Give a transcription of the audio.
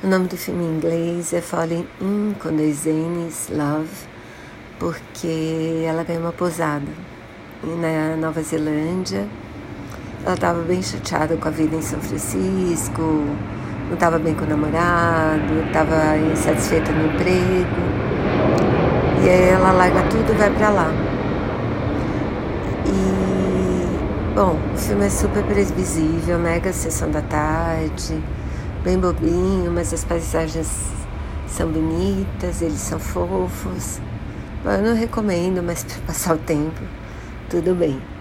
O nome do filme em inglês é Falling In com dois N's, Love, porque ela ganhou uma posada na Nova Zelândia. Ela estava bem chateada com a vida em São Francisco, não estava bem com o namorado, estava insatisfeita no emprego. E aí ela larga tudo e vai para lá. E, bom, o filme é super previsível, mega sessão da tarde bem bobinho, mas as paisagens são bonitas, eles são fofos. Eu não recomendo, mas para passar o tempo, tudo bem.